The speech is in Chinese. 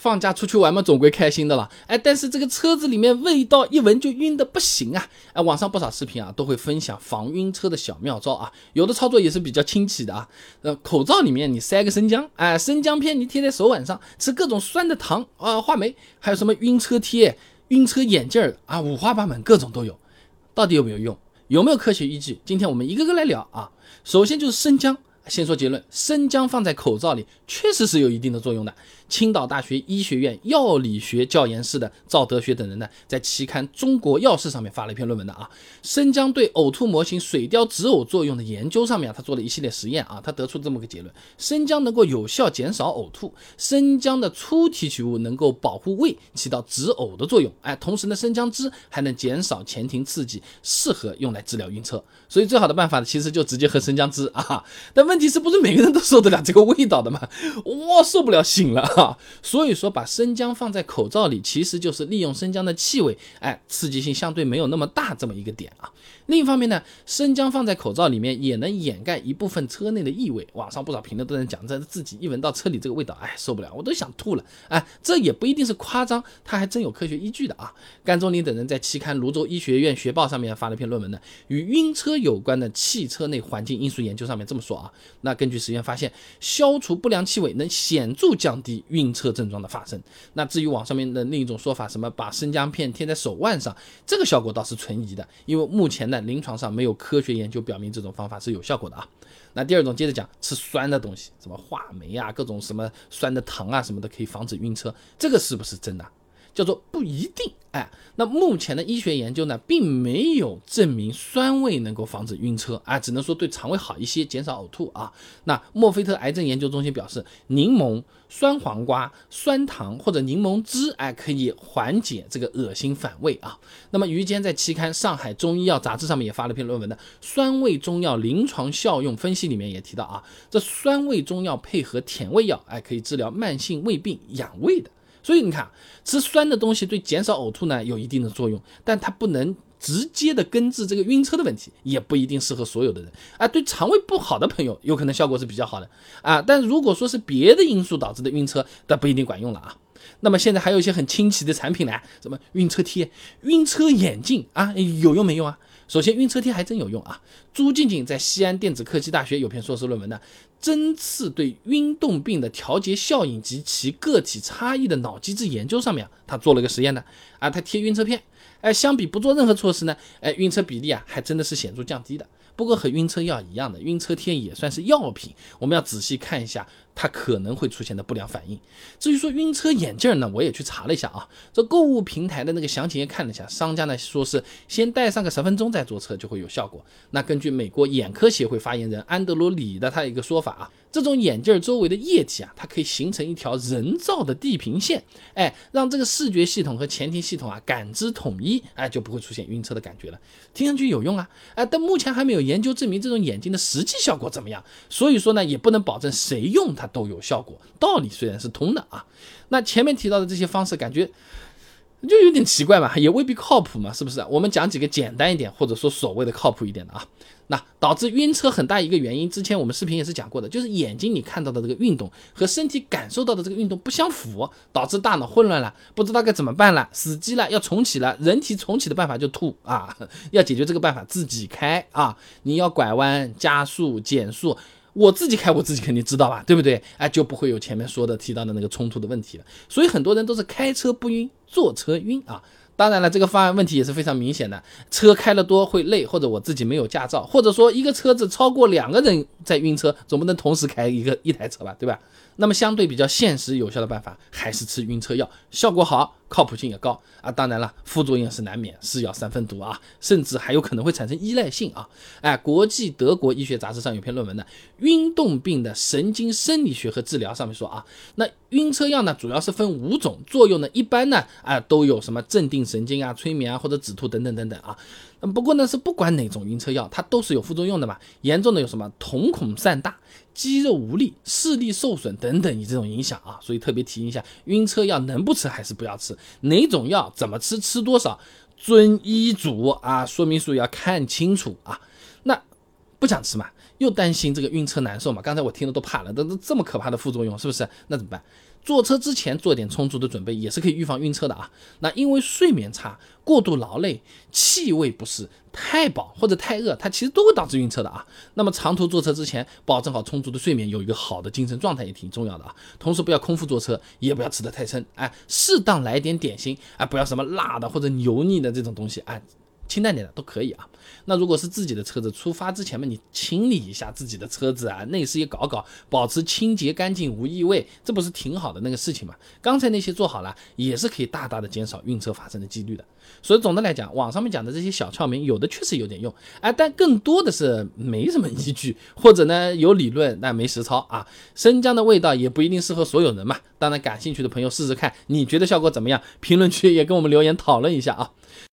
放假出去玩嘛，总归开心的了。哎，但是这个车子里面味道一闻就晕的不行啊！哎，网上不少视频啊都会分享防晕车的小妙招啊，有的操作也是比较清奇的啊。呃，口罩里面你塞个生姜，哎，生姜片你贴在手腕上，吃各种酸的糖啊，话梅，还有什么晕车贴、晕车眼镜儿啊，五花八门，各种都有。到底有没有用？有没有科学依据？今天我们一个个来聊啊。首先就是生姜。先说结论，生姜放在口罩里确实是有一定的作用的。青岛大学医学院药理学教研室的赵德学等人呢，在期刊《中国药事》上面发了一篇论文的啊，生姜对呕吐模型水貂止呕作用的研究上面啊，他做了一系列实验啊，他得出这么个结论：生姜能够有效减少呕吐，生姜的粗提取物能够保护胃，起到止呕的作用。哎，同时呢，生姜汁还能减少前庭刺激，适合用来治疗晕车。所以最好的办法呢，其实就直接喝生姜汁啊。但问题是不是每个人都受得了这个味道的嘛？哇，受不了，醒了啊！所以说，把生姜放在口罩里，其实就是利用生姜的气味，哎，刺激性相对没有那么大这么一个点啊。另一方面呢，生姜放在口罩里面也能掩盖一部分车内的异味。网上不少评论都在讲，这自己一闻到车里这个味道，哎，受不了，我都想吐了。哎，这也不一定是夸张，它还真有科学依据的啊。甘忠林等人在期刊《泸州医学院学报》上面发了篇论文呢，与晕车有关的汽车内环境因素研究上面这么说啊。那根据实验发现，消除不良气味能显著降低晕车症状的发生。那至于网上面的另一种说法，什么把生姜片贴在手腕上，这个效果倒是存疑的，因为目前呢。临床上没有科学研究表明这种方法是有效果的啊。那第二种接着讲，吃酸的东西，什么话梅啊，各种什么酸的糖啊什么的，可以防止晕车，这个是不是真的？叫做不一定。哎，那目前的医学研究呢，并没有证明酸味能够防止晕车啊，只能说对肠胃好一些，减少呕吐啊。那墨菲特癌症研究中心表示，柠檬、酸黄瓜、酸糖或者柠檬汁，哎，可以缓解这个恶心反胃啊。那么于坚在期刊《上海中医药杂志》上面也发了篇论文的酸味中药临床效用分析，里面也提到啊，这酸味中药配合甜味药，哎，可以治疗慢性胃病、养胃的。所以你看，吃酸的东西对减少呕吐呢有一定的作用，但它不能直接的根治这个晕车的问题，也不一定适合所有的人啊。对肠胃不好的朋友，有可能效果是比较好的啊。但如果说是别的因素导致的晕车，那不一定管用了啊。那么现在还有一些很清奇的产品呢，什么晕车贴、晕车眼镜啊，有用没用啊？首先，晕车贴还真有用啊！朱静静在西安电子科技大学有篇硕士论文呢，针刺对晕动病的调节效应及其个体差异的脑机制研究上面，他做了个实验的啊，他贴晕车片，哎，相比不做任何措施呢，哎，晕车比例啊，还真的是显著降低的。不过和晕车药一样的，晕车贴也算是药品，我们要仔细看一下。它可能会出现的不良反应。至于说晕车眼镜呢，我也去查了一下啊，这购物平台的那个详情页看了一下，商家呢说是先戴上个十分钟再坐车就会有效果。那根据美国眼科协会发言人安德罗里的他一个说法啊，这种眼镜周围的液体啊，它可以形成一条人造的地平线，哎，让这个视觉系统和前庭系统啊感知统一，哎，就不会出现晕车的感觉了。听上去有用啊，哎，但目前还没有研究证明这种眼镜的实际效果怎么样，所以说呢，也不能保证谁用它。都有效果，道理虽然是通的啊，那前面提到的这些方式感觉就有点奇怪嘛，也未必靠谱嘛，是不是？我们讲几个简单一点，或者说所谓的靠谱一点的啊。那导致晕车很大一个原因，之前我们视频也是讲过的，就是眼睛你看到的这个运动和身体感受到的这个运动不相符，导致大脑混乱了，不知道该怎么办了，死机了，要重启了。人体重启的办法就吐啊，要解决这个办法自己开啊，你要拐弯、加速、减速。我自己开，我自己肯定知道吧，对不对？哎，就不会有前面说的提到的那个冲突的问题了。所以很多人都是开车不晕，坐车晕啊。当然了，这个方案问题也是非常明显的，车开了多会累，或者我自己没有驾照，或者说一个车子超过两个人在晕车，总不能同时开一个一台车吧，对吧？那么相对比较现实有效的办法还是吃晕车药，效果好。靠谱性也高啊，当然了，副作用是难免，是药三分毒啊，甚至还有可能会产生依赖性啊。哎，国际德国医学杂志上有篇论文呢，《晕动病的神经生理学和治疗》，上面说啊，那晕车药呢，主要是分五种作用呢，一般呢，啊，都有什么镇定神经啊、催眠啊或者止吐等等等等啊。不过呢，是不管哪种晕车药，它都是有副作用的嘛。严重的有什么瞳孔散大、肌肉无力、视力受损等等，你这种影响啊。所以特别提醒一下，晕车药能不吃还是不要吃？哪种药怎么吃？吃多少？遵医嘱啊，说明书要看清楚啊。那不想吃嘛，又担心这个晕车难受嘛。刚才我听了都怕了，都都这么可怕的副作用，是不是？那怎么办？坐车之前做点充足的准备，也是可以预防晕车的啊。那因为睡眠差、过度劳累、气味不适、太饱或者太饿，它其实都会导致晕车的啊。那么长途坐车之前，保证好充足的睡眠，有一个好的精神状态也挺重要的啊。同时不要空腹坐车，也不要吃得太撑，哎，适当来点点心，哎，不要什么辣的或者油腻的这种东西，哎。清淡点的都可以啊。那如果是自己的车子，出发之前嘛，你清理一下自己的车子啊，内饰也搞搞，保持清洁干净无异味，这不是挺好的那个事情吗？刚才那些做好了，也是可以大大的减少晕车发生的几率的。所以总的来讲，网上面讲的这些小窍门，有的确实有点用，哎，但更多的是没什么依据，或者呢有理论但没实操啊。生姜的味道也不一定适合所有人嘛。当然，感兴趣的朋友试试看，你觉得效果怎么样？评论区也跟我们留言讨论一下啊。